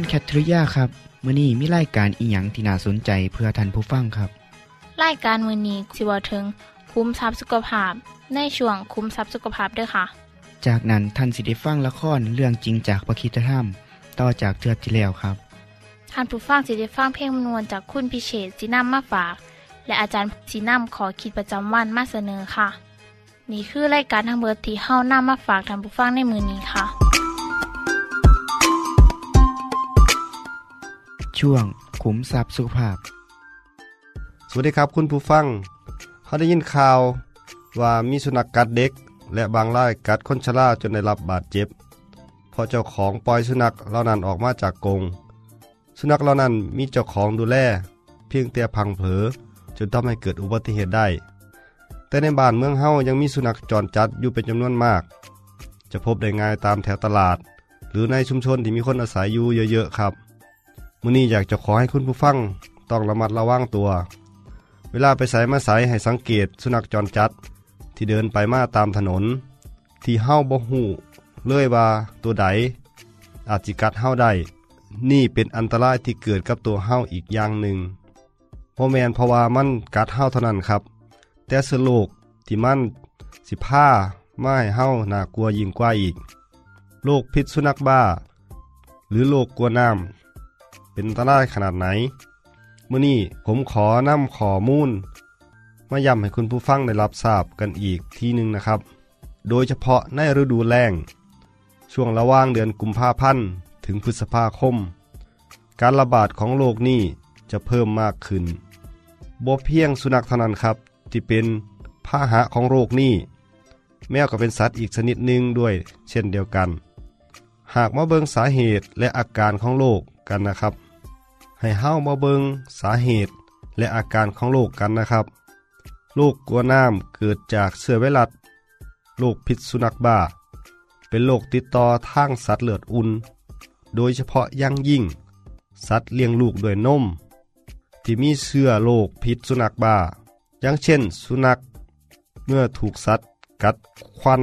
คุณแคทริยาครับมื้อนี้มีรายการอีหยังที่น่าสนใจเพื่อท่านผู้ฟังครับรายการมือนี้สิเวาถึง คุ้มทรัพย์สุขภาพ ในช่วงคุ้มทรัพย์สุขภาพด้วยค่ะ จากนั้นท่านสิได้ฟังละครเรื่องจริงจากประคีตธรรม ต่อจากเทือกที่แล้วครับท่านผู้ฟังสิได้ฟังเพลงมนวนจากคุณพิเชษสีน้ำมาฝาก และอาจารย์สีน้ำขอคิดประจำวันมาเสนอค่ะ นี่คือรายการทางเบอร์ที่เฮ้าน้ำมาฝากท่านผู้ฟังในมือนี้ค่ะ ช่วงขุมทรัพย์สุขภาพ สวัสดีครับคุณผู้ฟังเขาได้ยินข่าวว่ามีสุนัขกัดเด็ก และบางรายกัดคนชราจนได้รับบาดเจ็บ พอเจ้าของปล่อยสุนัขเหล่านั้นออกมาจากกรงสุนัขเหล่านั้นมีเจ้าของดูแลเพียงแต่พังเผลอจนทำให้เกิดอุบัติเหตุได้ แต่ในบ้านเมืองเฮายังมีสุนัขจรจัดอยู่เป็นจำนวนมาก จะพบได้ง่ายตามแถวตลาด หรือในชุมชนที่มีคนอาศัยอยู่เยอะๆครับ มื้อนี้อยากจะขอให้คุณผู้ฟังต้องระมัดระวังตัว เวลาไปใส่มาใส่ให้สังเกตสุนัขจรจัด ที่เดินไปมาตามถนน ที่เฮาบ่ฮู้เลื้อยว่าตัวใด อาจจิกัดเฮาได้ นี่เป็นอันตรายที่เกิดกับตัวเฮาอีกอย่างหนึ่งบ่แมนเพราะว่ามันกัดเฮาเท่านั้นครับ แต่สโลกที่มันสิผ้าไมาให้าน่ากลัวยิ่งกว่าอีกโรคพิษสุนัขบ้า หรือโรคกลัวน้ำ เป็นอันตรายขนาดไหนมื่อนี้ผมขอนำข้อมูล มาย้ำให้คุณผู้ฟังได้รับทราบกันอีกทีหนึ่งนะครับ โดยเฉพาะในฤดูแล้งช่วงระหว่างเดือนกุมภาพันธ์ถึงพฤษภาคม การระบาดของโรคนี้จะเพิ่มมากขึ้นบ่เพียงสุนัขเท่านั้นครับ ที่เป็นพาหะของโรคนี้ แมวก็เป็นสัตว์อีกชนิดหนึ่งด้วย เช่นเดียวกัน หากมาเบิงสาเหตุและอาการของโรคกันนะครับ ให้เฮ้ามาเบิงสาเหตุและอาการของโรคกันนะครับ โรคกลัวน้ำเกิดจากเชื้อไวรัส โรคพิษสุนัขบ้า เป็นโรคติดต่อทางสัตว์เลือดอุ่น โดยเฉพาะยังยิ่ง สัตว์เลี้ยงลูกด้วยนม ที่มีเชื้อโรคพิษสุนัขบ้า อย่างเช่น สุนัข เมื่อถูกสัตว์กัดควัน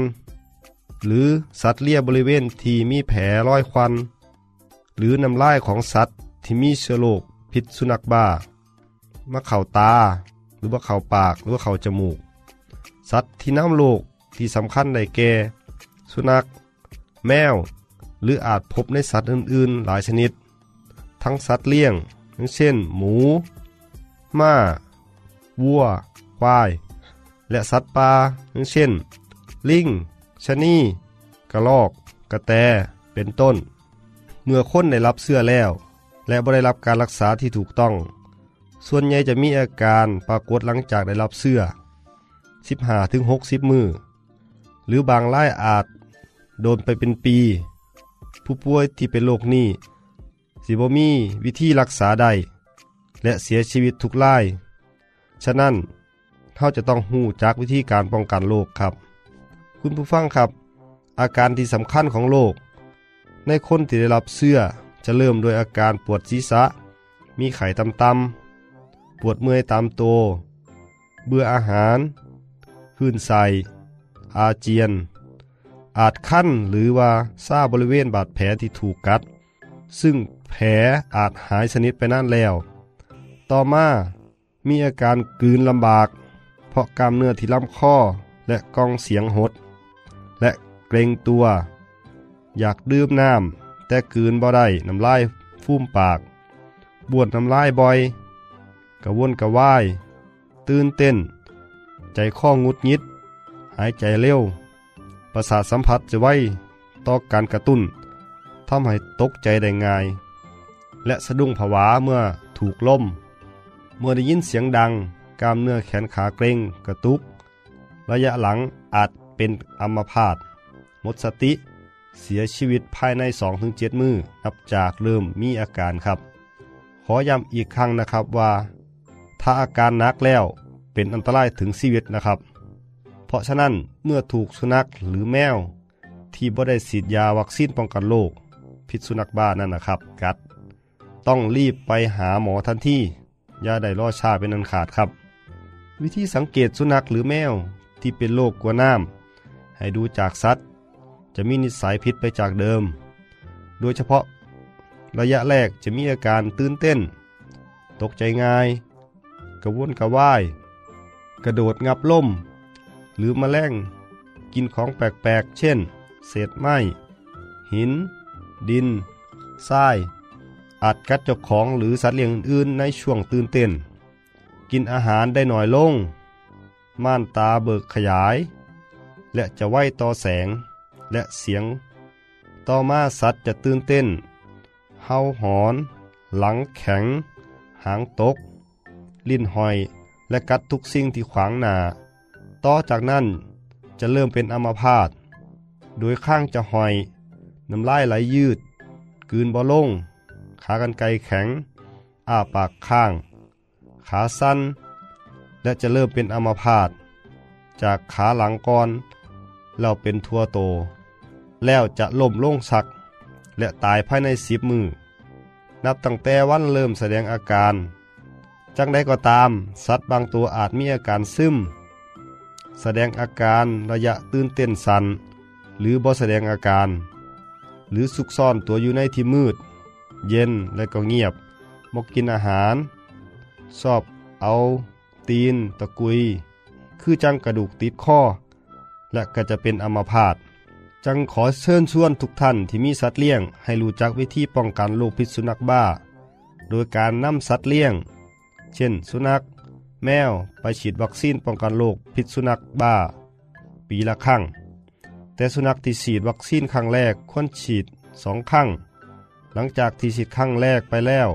หรือสัตว์เลียบริเวณที่มีแผลรอยควัน หรือน้ำลายของสัตว์ ที่มีเชื้อโรคพิษสุนัขบ้ามาเข่าตา หรือว่าเข่าปากหรือว่าเข่าจมูก สัตว์ที่น้ำโรคที่สำคัญได้แก่สุนัข แมว หรืออาจพบในสัตว์อื่นๆ หลายชนิด ทั้งสัตว์เลี้ยงอย่างเช่น หมู ม้า วัว ควาย และสัตว์ป่าอย่างเช่น ลิงชะนีกระรอก กระแต เป็นต้น เมื่อคนได้รับเสื้อแล้ว และบ่ได้รับการรักษาที่ถูกต้อง ส่วนใหญ่จะมีอาการปรากฏหลังจากได้รับเสื้อ 15ถึง60 มือ หรือบางรายอาจ โดนไปเป็นปี ผู้ป่วยที่เป็นโรคนี้สิบ่มีวิธีรักษาได้ และเสียชีวิตทุกราย ฉะนั้นเขาจะต้องหู้จักวิธีการป้องกันโรคครับ คุณผู้ฟังครับ อาการที่สำคัญของโรคในคนที่ได้รับเสื้อ จะเริ่มโดยอาการปวดศีรษะ มีไข้ต่ำๆ ปวดเมื่อยตามตัว เบื่ออาหารคลื่นไส้อาเจียน อาจคั้นหรือว่าซาบริเวณบาดแผลที่ถูกกัด ซึ่งแผลอาจหายสนิทไปนั่นแล้ว ต่อมามีอาการกลืนลำบาก เพราะกล้ามเนื้อที่ลำคอและกองเสียงหด และเกรงตัว อยากดื่มน้ำ แต่กืนบ่ได้น้ำลายฟูมปาก บวดน้ำลายบ่อย กระวนกระวาย ตื่นเต้น ใจข้องุดงิด หายใจเร็ว ประสาทสัมผัสจะไวต่อการกระตุ้นทำให้ตกใจได้ง่าย และสะดุ้งผวาเมื่อถูกล่ม เมื่อได้ยินเสียงดังกล้ามเนื้อแขนขาเกร็งกระตุก ระยะหลังอาจเป็นอัมพาตหมดสติ เสียชีวิตภายใน 2-7 มือนับจากเริ่มมีอาการครับ ขอย้ำอีกครั้งนะครับว่า ถ้าอาการนักแล้วเป็นอันตรายถึงชีวิตนะครับ เพราะฉะนั้นเมื่อถูกสุนัขหรือแมว ที่บ่ได้ฉีดยาวัคซีนป้องกันโรคพิษสุนัขบ้านั่นนะครับ กัด ต้องรีบไปหาหมอทันทีอย่าได้รอชาเป็นอันขาดครับ วิธีสังเกตสุนัขหรือแมวที่เป็นโรคกลัวน้ำให้ดูจากสัตว์ จะมีนิสัยผิดไปจากเดิม โดยเฉพาะ ระยะแรกจะมีอาการตื่นเต้น ตกใจง่าย กระวนกระวาย กระโดดงับล่ม หรือมแมลงกินของแปลกๆ เช่น เศษไม้ หิน ดิน ทรายอาจกัดเจ้าของหรือสัตว์เลี้ยงอื่นในช่วงตื่นเต้น กินอาหารได้หน่อยลง ม่านตาเบิกขยาย และจะไวต่อแสง และเสียง ต่อมาสัตว์จะตื่นเต้นเฮาหอน หลังแข็ง หางตก ลิ้นหอย และกัดทุกสิ่งที่ขวางหนา ต่อจากนั้นจะเริ่มเป็นอัมพาต โดยข้างจะหอย น้ำลายไหลยืด กืนบ่ลง ขากันไกรแข็ง อ้าปากข้าง ขาสั้น และจะเริ่มเป็นอัมพาต จากขาหลังก่อนแล้วเป็นทั่วโต แล้วจะล่มลงสัก และตายภายในสิบมือ นับตั้งแต่วันเริ่มแสดงอาการ จังใดก็ตาม สัตว์บางตัวอาจมีอาการซึม แสดงอาการระยะตื่นเต้นสันหรือบ่แสดงอาการ หรือซุกซ่อนตัวอยู่ในที่มืด เย็นและก็เงียบมกกินอาหารชอบเอา ตีน ตะกุย คือจังกระดูกติดข้อ และก็จะเป็นอัมพาต จังขอเชิญชวนทุกท่านที่มีสัตว์เลี้ยง ให้รู้จักวิธีป้องกันโรคพิษสุนัขบ้า โดยการนำสัตว์เลี้ยง เช่น สุนัข แมวไปฉีดวัคซีนป้องกันโรคพิษสุนัขบ้า ปีละครั้ง แต่สุนัขที่ฉีดวัคซีนครั้งแรกควรฉีดสองครั้งหลังจากที่ฉีดครั้งแรกไปแล้ว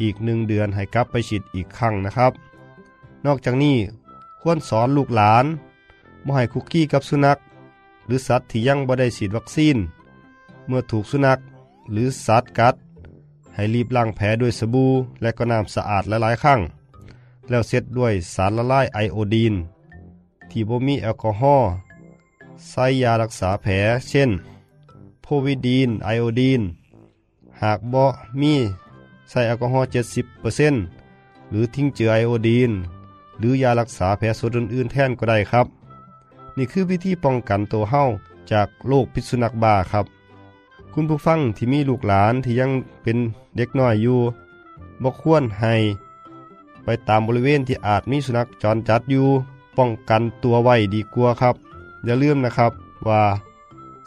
อีกหนึ่งเดือนให้กลับไปฉีดอีกครั้งนะครับ นอกจากนี้ควรสอนลูกหลานบ่ให้คุกกี้กับสุนัข หรือสัตว์ที่ยังบ่ได้ฉีดวัคซีน เมื่อถูกสุนัขหรือสัตว์กัด ให้รีบล้างแผลด้วยสบู่และก็น้ำสะอาดหลายๆครั้ง แล้วเสร็จด้วยสารละลายไอโอดีน ที่บ่มีแอลกอฮอล์ใส่ยารักษาแผลเช่น โพวิดีนไอโอดีน หากบ่มีใส่แอลกอฮอล์70%หรือทิ้งเจือไอโอดีน หรือยารักษาแผลส่วนอื่นๆแทนก็ได้ครับ นี่คือวิธีป้องกันตัวเฮาจากโรคพิษสุนัขบ้าครับ คุณผู้ฟังที่มีลูกหลานที่ยังเป็นเด็กน้อยอยู่บ่ควรให้ไปตามบริเวณที่อาจมีสุนัขจรจัดอยู่ ป้องกันตัวไว้ดีกว่าครับ อย่าลืมนะครับว่า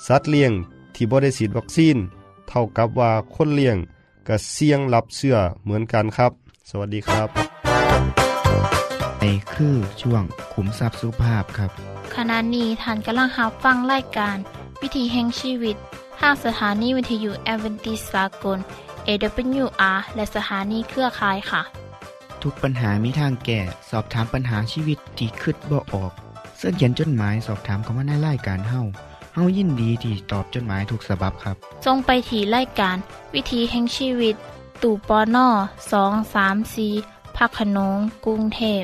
สัตว์เลี้ยงที่บ่ได้ฉีดวัคซีน เท่ากับว่าคนเลี้ยงก็เสี่ยงรับเสื้อเหมือนกันครับ สวัสดีครับในคือช่วงขุมทรัพย์สุภาพครับ ขณะนี้ท่านกำลังรับฟังรายการ วิถีแห่งชีวิตทางสถานีวิทยุแอเวนติสากล AWR และสถานีเครือข่ายค่ะ ทุกปัญหามีทางแก้ สอบถามปัญหาชีวิตที่คืดบ่ออก เสื้อเขียนจดหมายสอบถามเขามาในรายการเฮาเฮายินดีที่ตอบจดหมายถูกสาบบครับทรงไปถีรายการ วิถีแห่งชีวิต ตู่ปอน่อสองสามสีพักขนงกรุงเทพ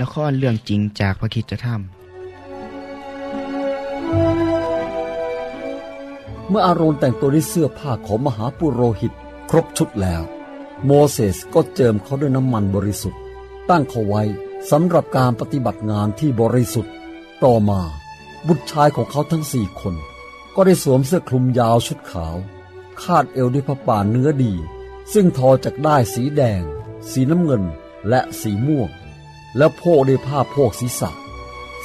ละครเรื่องจริงจากพระคิดจะทำเมื่ออาโรนแต่งตัวด้วยเสื้อผ้าของมหาปุโรหิต ครบชุดแล้ว โมเสสก็เจิมเขาด้วยน้ำมันบริสุทธิ์ ตั้งเขาไว้สำหรับการปฏิบัติงานที่บริสุทธิ์ ต่อมาบุตรชายของเขาทั้งสี่คน ก็ได้สวมเสื้อคลุมยาวชุดขาว คาดเอวด้วยผ้าป่านเนื้อดี ซึ่งทอจากได้สีแดง สีน้ำเงินและสีม่วง และโพกด้วยผ้าโพกศีรษะ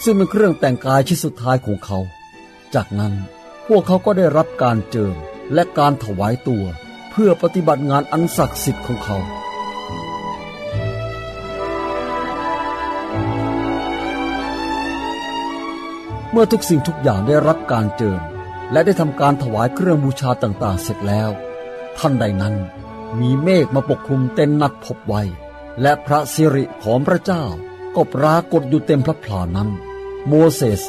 ซึ่งเป็นเครื่องแต่งกายชิ้นสุดท้ายของเขา จากนั้นพวกเขาก็ได้รับการเจิมและการถวายตัวเพื่อปฏิบัติงานอันศักดิ์สิทธิ์ของเขาเมื่อทุกสิ่งทุกอย่างได้รับการเจิม และได้ทำการถวายเครื่องบูชาต่างๆ เสร็จแล้ว ท่านใดนั้นมีเมฆมาปกคลุมเต็นนัดพบไว้ และพระสิริของพระเจ้าก็ปรากฏอยู่เต็มพระพลานั้น โมเสส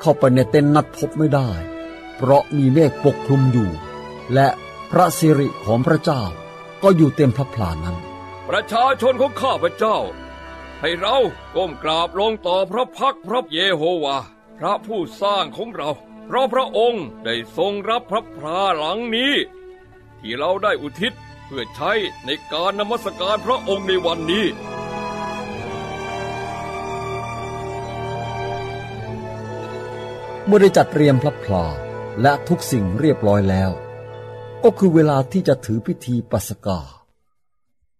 เข้าไปในเต็นนัดพบไม่ได้ เพราะมีเมฆปกคลุมอยู่ และพระสิริของพระเจ้าก็อยู่เต็มพระพลานั้น ประชาชนของข้าพระเจ้า ให้เราก้มกราบลงต่อพระพักพระเยโฮวา พระผู้สร้างของเรา เพราะพระองค์ได้ทรงรับพระพราหลังนี้ ที่เราได้อุทิศ เพื่อใช้ในการนมัสการพระองค์ในวันนี้ เมื่อได้จัดเตรียมพระพลาและทุกสิ่งเรียบร้อยแล้ว ก็คือเวลาที่จะถือพิธีปัสกา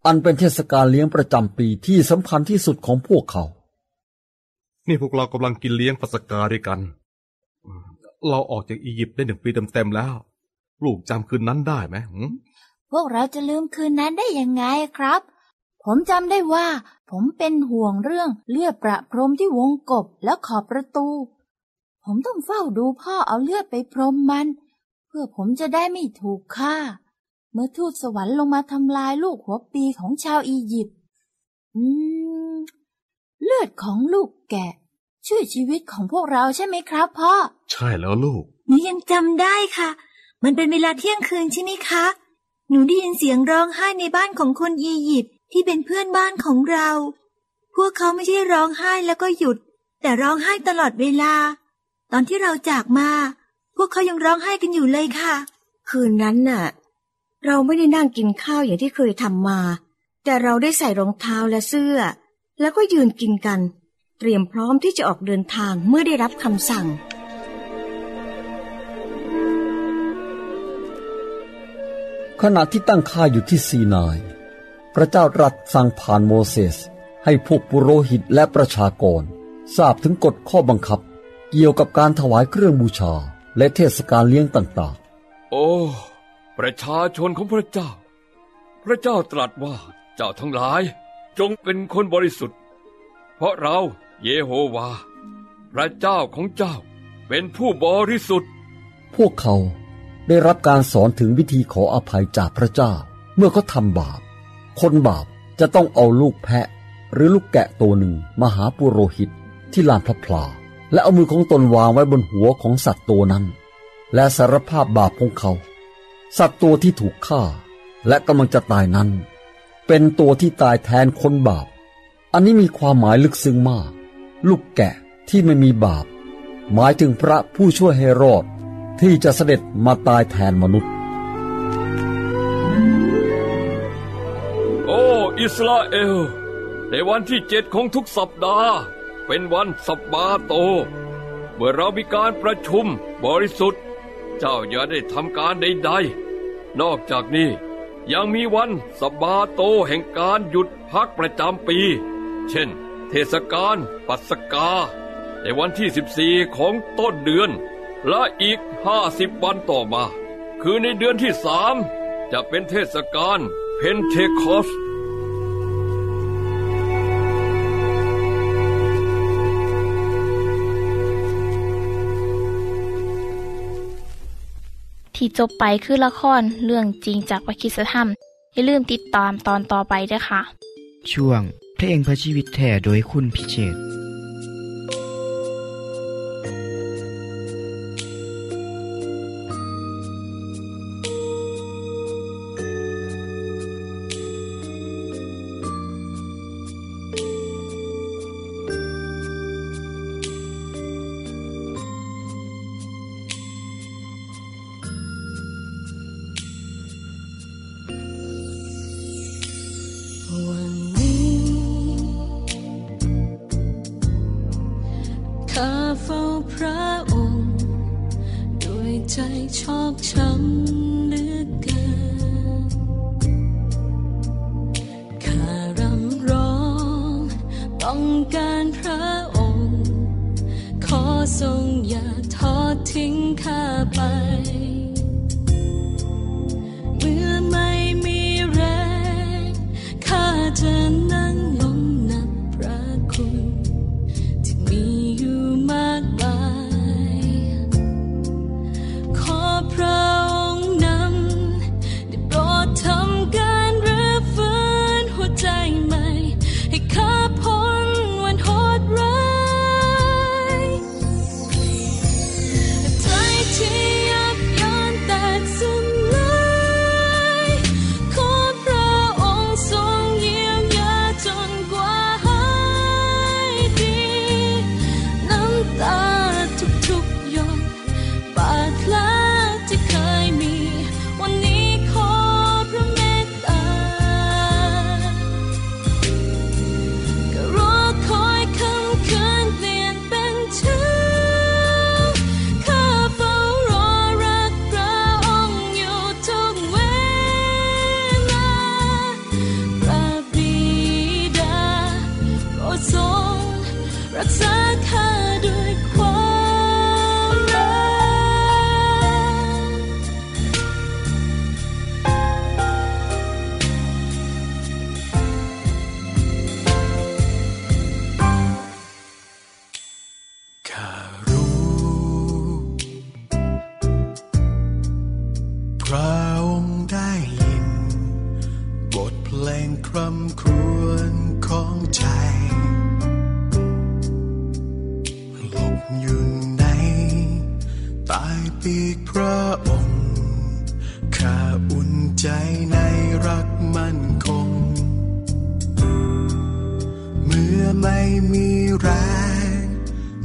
อันเป็นเทศกาลเลี้ยงประจำปีที่สำคัญที่สุดของพวกเขา นี่พวกเรากำลังกินเลี้ยงปัสกาด้วยกัน เราออกจากอียิปต์ได้หนึ่งปีเต็มๆแล้ว ลูกจำคืนนั้นได้ไหมหืมพ วกเราจะลืมคืนนั้นได้ยังไงครับ ผมจำได้ว่า ผมเป็นห่วงเรื่องเลือดประพรมที่วงกบและขอบประตู ผมต้องเฝ้าดูพ่อเอาเลือดไปพรมมัน เพื่อผมจะได้ไม่ถูกฆ่า เมื่อทูตสวรรค์ลงมาทำลายลูกหัวปีของชาวอียิปต์อืม เลือดของลูกแกะช่วยชีวิตของพวกเราใช่ไหมครับพ่อ ใช่แล้วลูก หนูยังจำได้ค่ะ มันเป็นเวลาเที่ยงคืนใช่ไหมคะ หนูได้ยินเสียงร้องไห้ในบ้านของคนอียิปต์ที่เป็นเพื่อนบ้านของเรา พวกเขาไม่ใช่ร้องไห้แล้วก็หยุด แต่ร้องไห้ตลอดเวลา ตอนที่เราจากมา พวกเขายังร้องไห้กันอยู่เลยค่ะ คืนนั้นน่ะ เราไม่ได้นั่งกินข้าวอย่างที่เคยทำมา แต่เราได้ใส่รองเท้าและเสื้อ แล้วก็ยืนกินกัน เตรียมพร้อมที่จะออกเดินทางเมื่อได้รับคำสั่ง ขณะที่ตั้งค่ายอยู่ที่ซีนาย พระเจ้าตรัสสั่งผ่านโมเสส ให้พวกปุโรหิตและประชากร ทราบถึงกฎข้อบังคับ เกี่ยวกับการถวายเครื่องบูชาและเทศกาลเลี้ยงต่างโอ้ ประชาชนของพระเจ้า พระเจ้าตรัสว่าเจ้าทั้งหลาย จงเป็นคนบริสุทธิ์ เพราะเราเยโฮวา พระเจ้าของเจ้าเป็นผู้บริสุทธิ์ๆพวกเขา ได้รับการสอนถึงวิธีขออภัยจากพระเจ้า เมื่อเขาทำบาป คนบาปจะต้องเอาลูกแพะ หรือลูกแกะตัวหนึ่งมาหาปุโรหิตที่ลานพระพลา และเอามือของตนวางไว้บนหัวของสัตว์ตัวนั้น และสารภาพบาปของเขา สัตว์ตัวที่ถูกฆ่า และกำลังจะตายนั้น เป็นตัวที่ตายแทนคนบาป อันนี้มีความหมายลึกซึ้งมาก ลูกแกะที่ไม่มีบาป หมายถึงพระผู้ช่วยให้รอด ที่จะเสด็จมาตายแทนมนุษย์ โอ้อิสราเอล ในวันที่เจ็ดของทุกสัปดาห์ เป็นวันสับบาโต เมื่อเรามีการประชุมบริสุทธิ์ เจ้าอย่าได้ทำการใดๆ นอกจากนี้ยังมีวันสับบาโตแห่งการหยุดพักประจำปี เช่น เทศกาลปัสกา ในวันที่ 14 ของต้นเดือน และอีก50วันต่อมา คือในเดือนที่สามจะเป็นเทศกาลเพนเทคอสที่จบไปคือละครเรื่องจริงจากวิคิสธรรม อย่าลืมติดตามตอนต่อไปด้วยค่ะ ช่วงเพลงพระชีวิตแท่โดยคุณพิเชษ ข้าไป ใจในรักมั่นคง เมื่อไม่มีแรง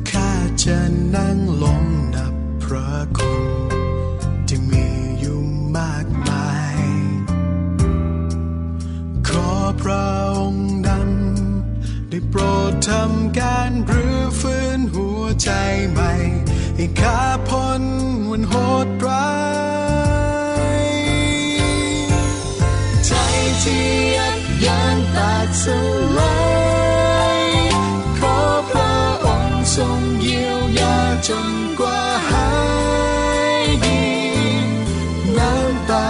ข้าจะนั่ง สลายขอพระองค์ทรงเยียวยาจนกว่าหายดีน้ำตา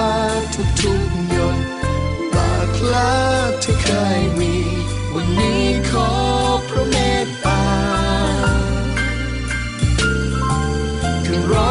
ทุกทุกหยดบาดลาที่เคยมี วันนี้ขอพระเมตตาคือรอ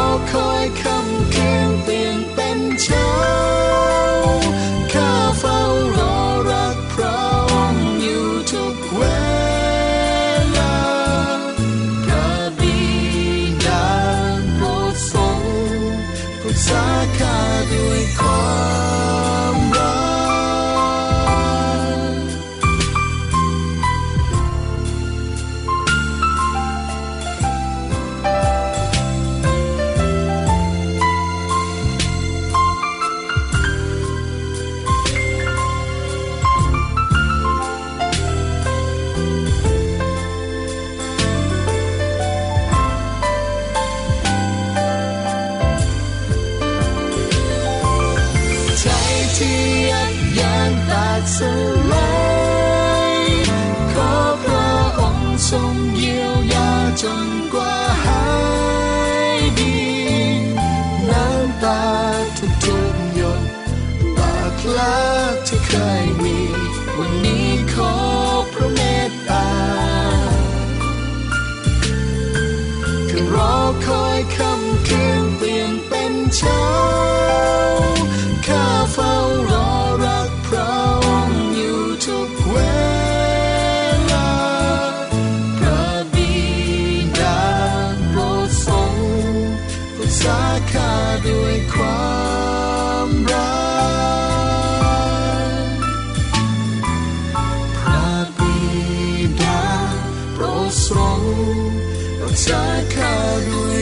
ทรงเยียวยาจนกว่าหายดีน้ำตาทุกทุกหยดบาดแผกที่เคยมี วันนี้ขอพระเมตตาคือรอคอยคำเคืนเปลี่ยนเป็นเช้า pecado em quambra Pra vida, pro sol, o pecado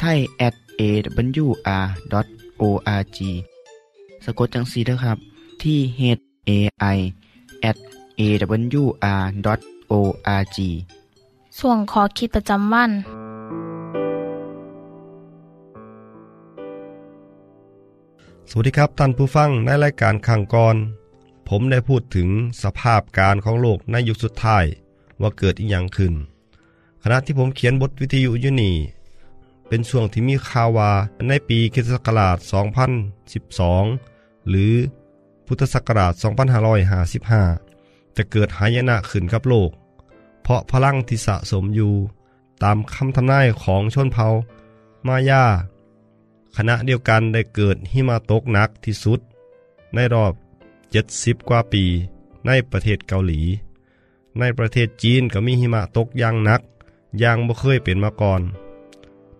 ไทย at awr.org สะกดจังสีนะครับที่ h a i at awr.org ส่วนขอคิดประจำวัน สวัสดีครับท่านผู้ฟังในรายการขังกร ผมได้พูดถึงสภาพการของโลกในยุคสุดท้ายว่าเกิดอีกอย่างขึ้น ขณะที่ผมเขียนบทวิทยุอยู่นี่ เป็นช่วงที่มีข่าวว่าในปีคิศกราช2012 หรือพุทธศักราช 2555 จะเกิดหายนะขึ้นกับโลก เพราะพลังที่สะสมอยู่ ตามคำทำนายของชนเผ่ามายาขณะเดียวกันได้เกิดหิมะตกหนักที่สุด ในรอบ 70 กว่าปีในประเทศเกาหลี ในประเทศจีนก็มีหิมะตกอย่างหนักอย่างบ่เคยเป็นมาก่อน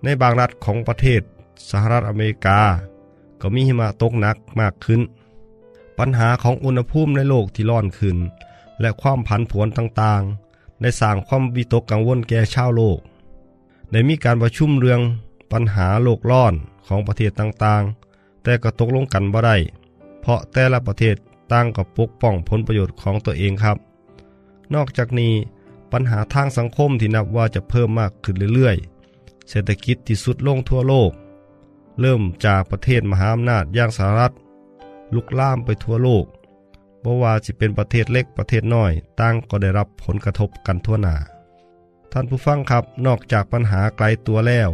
ในบางรัฐของประเทศสหรัฐอเมริกา ก็มีหิมะตกหนักมากขึ้น ปัญหาของอุณหภูมิในโลกที่ร้อนขึ้น และความผันผวนต่างๆ ได้สร้างความวิตกกังวลแก่ชาวโลก ได้มีการประชุมเรื่องปัญหาโลกร้อนของประเทศต่างๆ แต่ก็ตกลงกันบ่ได้ เพราะแต่ละประเทศต่างกับปกป้องผลประโยชน์ของตัวเองครับ นอกจากนี้ปัญหาทางสังคมที่นับว่าจะเพิ่มมากขึ้นเรื่อยๆ เศรษฐกิจที่สุดลงทั่วโลก เริ่มจากประเทศมหาอำนาจอย่างสหรัฐ ลุกล่ามไปทั่วโลกบ่ว่าจะเป็นประเทศเล็กประเทศน้อยต่างก็ได้รับผลกระทบกันทั่วหน้าท่านผู้ฟังครับนอกจากปัญหาไกลตัวแล้ว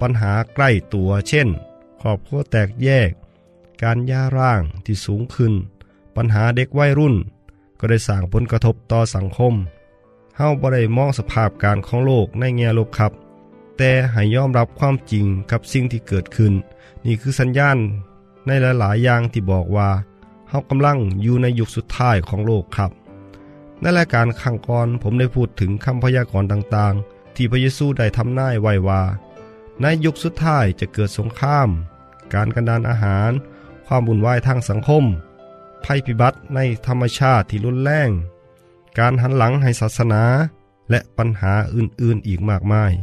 ปัญหาใกล้ตัวเช่นครอบครัวแตกแยก การย่าร่างที่สูงขึ้น ปัญหาเด็กวัยรุ่น ก็ได้สร้างผลกระทบต่อสังคมเฮาบ่ได้มองสภาพการของโลกในแง่ลบครับ แต่ให้ยอมรับความจริงกับสิ่งที่เกิดขึ้น นี่คือสัญญาณในหลายๆอย่างที่บอกว่าเฮากำลังอยู่ในยุคสุดท้ายของโลกครับ ในรายการข้างก่อนผมได้พูดถึงคำพยากรณ์ต่างๆ ที่พระเยซูได้ทำนายไว้ว่า ในยุคสุดท้ายจะเกิดสงคราม การกันดานอาหาร ความบุ่นวายทางสังคม ภัยพิบัติในธรรมชาติที่รุนแรง การหันหลังให้ศาสนา และปัญหาอื่นๆอีกมากมาย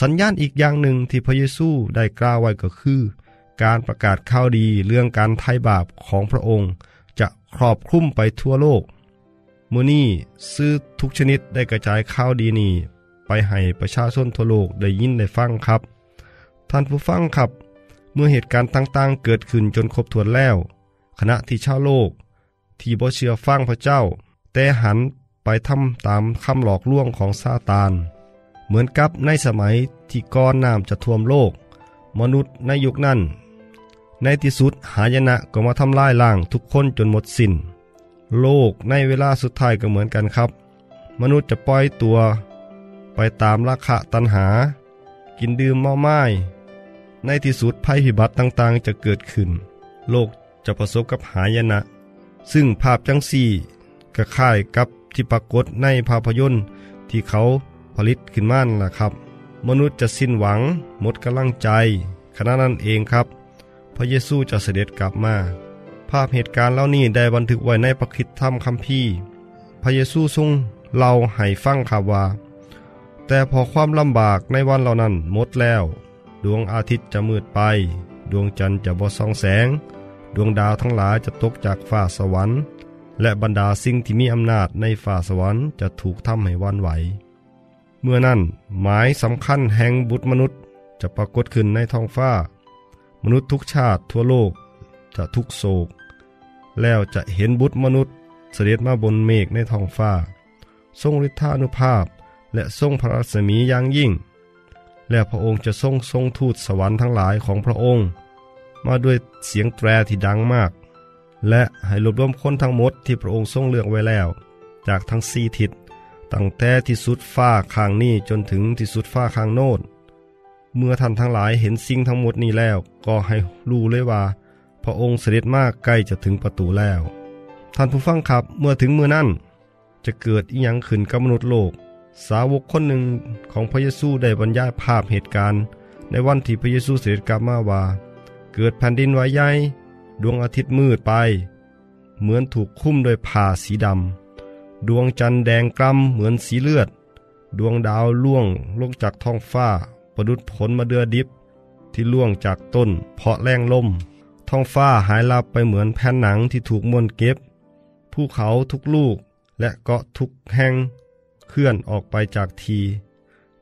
สัญญาณอีกอย่างหนึ่งที่พระเยซูได้กล่าวไว้ก็คือ การประกาศข่าวดีเรื่องการไถ่บาปของพระองค์ จะครอบคลุมไปทั่วโลกมือนี้ซื้อทุกชนิดได้กระจายข่าวดีนี้ไปให้ประชาชนทั่วโลกได้ยินได้ฟังครับ ท่านผู้ฟังครับ เมื่อเหตุการณ์ต่างๆ เกิดขึ้นจนครบถ้วนแล้วขณะที่ชาวโลก ที่บ่เชื่อฟังพระเจ้า แต่หันไปทำตามคำหลอกลวงของซาตาน เหมือนกับในสมัยที่ก้อนน้ำจะท่วมโลก มนุษย์ในยุคนั้น ในที่สุดหายนะก็มาทำลายล้างทุกคนจนหมดสิน้น โลกในเวลาสุดท้ายก็เหมือนกันครับ มนุษย์จะปล่อยตัว ไปตามราคะตัณหา กินดื่มเมาไม้ในที่สุดภัยพิบัติต่างๆ จะเกิดขึ้น โลกจะประสบกับหายนะ ซึ่งภาพจังสี่ก็คล้ายกับที่ปรากฏในภาพยนตร์ที่เขา ผลิตขึ้นมานั่นล่ะครับ มนุษย์จะสิ้นหวัง หมดกำลังใจขณะนั้นเองครับ พระเยซูจะเสด็จกลับมา ภาพเหตุการณ์เหล่านี้ได้บันทึกไว้ในพระคิดธรรมคัมภีร์พระเยซูทรงเล่าให้ฟังครับว่า แต่พอความลำบากในวันเหล่านั้นหมดแล้ว ดวงอาทิตย์จะมืดไป ดวงจันทร์จะบ่ส่องแสง ดวงดาวทั้งหลายจะตกจากฟ้าสวรรค์ และบรรดาสิ่งที่มีอำนาจในฟ้าสวรรค์จะถูกทำให้วันไหว เมื่อนั้นหมายสำคัญแห่งบุตรมนุษย์จะปรากฏขึ้นในท้องฟ้า มนุษย์ทุกชาติทั่วโลกจะทุกโศก แล้วจะเห็นบุตรมนุษย์เสด็จมาบนเมฆในท้องฟ้า ทรงฤทธานุภาพและทรงพระรัศมีอย่างยิ่ง และพระองค์จะทรงทรงทูตสวรรค์ทั้งหลายของพระองค์ มาด้วยเสียงแตรที่ดังมาก และให้รวบรวมคนทั้งหมดที่พระองค์ทรงเลือกไว้แล้ว จากทั้งสี่ทิศ ตั้งแต่ที่สุดฟ้าข้างนี้จนถึงที่สุดฟ้าข้างโน้นเมื่อท่านทั้งหลายเห็นสิ่งทั้งหมดนี้แล้ว ก็ให้รู้เลยว่า พระองค์เสด็จมากใกล้จะถึงประตูแล้ว ท่านผู้ฟังครับเมื่อถึงมือนั้นจะเกิดอีหยังขึ้นกับมนุษย์โลก สาวกคนหนึ่งของพระเยซูได้บรรยายภาพเหตุการณ์ ในวันที่พระเยซูเสด็จกลับมาว่า เกิดแผ่นดินไหวใหญ่ดวงอาทิตย์มืดไป เหมือนถูกคุ้มโดยผ้าสีดำ ดวงจันทร์แดงกล้ำเหมือนสีเลือด ดวงดาวล่วงลงจากท้องฟ้า ประดุดผลมาเดือดิบ ที่ล่วงจากต้น เพาะแรงล่ม ท้องฟ้าหายลับไปเหมือนแผ่นหนังที่ถูกม้วนเก็บ ภูเขาทุกลูกและเกาะทุกแห่ง เคลื่อนออกไปจากที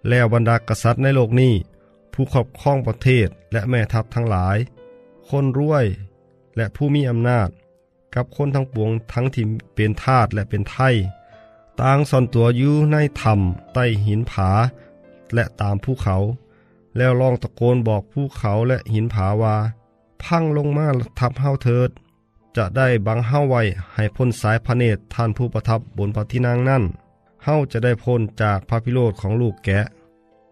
แล้วบรรดากษัตริย์ในโลกนี้ ผู้ครอบครองประเทศและแม่ทัพทั้งหลาย คนรวย และผู้มีอำนาจ กับคนทั้งปวงทั้งที่เป็นทาสและเป็นไทยต่างซ่อนตัวอยู่ในถ้ำใต้หินผา และตามภูเขา แล้วลองตะโกนบอกภูเขาและหินผาว่า พังลงมาทับเฮาเถิด จะได้บังเฮาไว้ให้พ้นสายพระเนตรท่านผู้ประทับบนพระที่นั่งนั่นเฮาจะได้พ้นจากพระพิโรธของลูกแกะ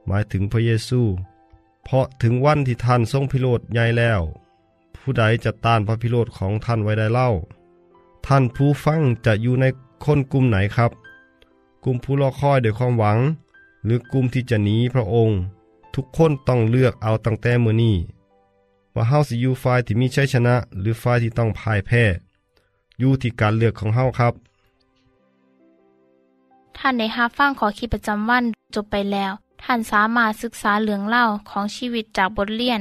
หมายถึงพระเยซู เพราะถึงวันที่ท่านทรงพิโรธใหญ่แล้ว ผู้ใดจะต้านพระพิโรธของท่านไว้ได้เล่า ท่านผู้ฟังจะอยู่ในคนกลุ่มไหนครับ กลุ่มผู้รอคอยด้วยความหวัง หรือกลุ่มที่จะหนีพระองค์ ทุกคนต้องเลือกเอาตั้งแต่มือนี้ว่าเฮาสิอยู่ฝ่ายที่มีชัยชนะ หรือฝ่ายที่ต้องพ่ายแพ้อยู่ที่การเลือกของเฮาครับ ท่านได้รับฟังขอคิดประจำวันจบไปแล้ว ท่านสามารถศึกษาเรื่องเล่าของชีวิตจากบทเรียน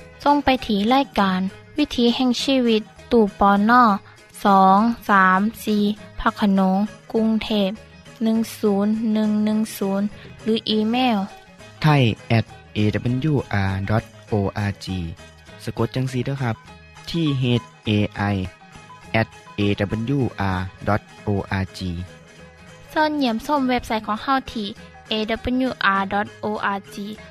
ส่งไปถีรายการ วิถีแห่งชีวิต ตู่ปอนนอสองสามสีพักขนงกรุงเทพ10110 หรืออีเมลไทย at awr.org สะกดจังสีด้วยครับ ที่ h a i at awr.org ส่วนเหยี่ยมส้มเว็บไซต์ของเฮาที่ awr.org เ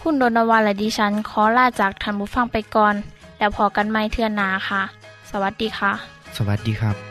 คุณโดนวานและดิฉันขอลาจากทันบุฟังไปก่อน แล้วพอกันไม่เทื่อนนาค่ะ สวัสดีค่ะ สวัสดีครับ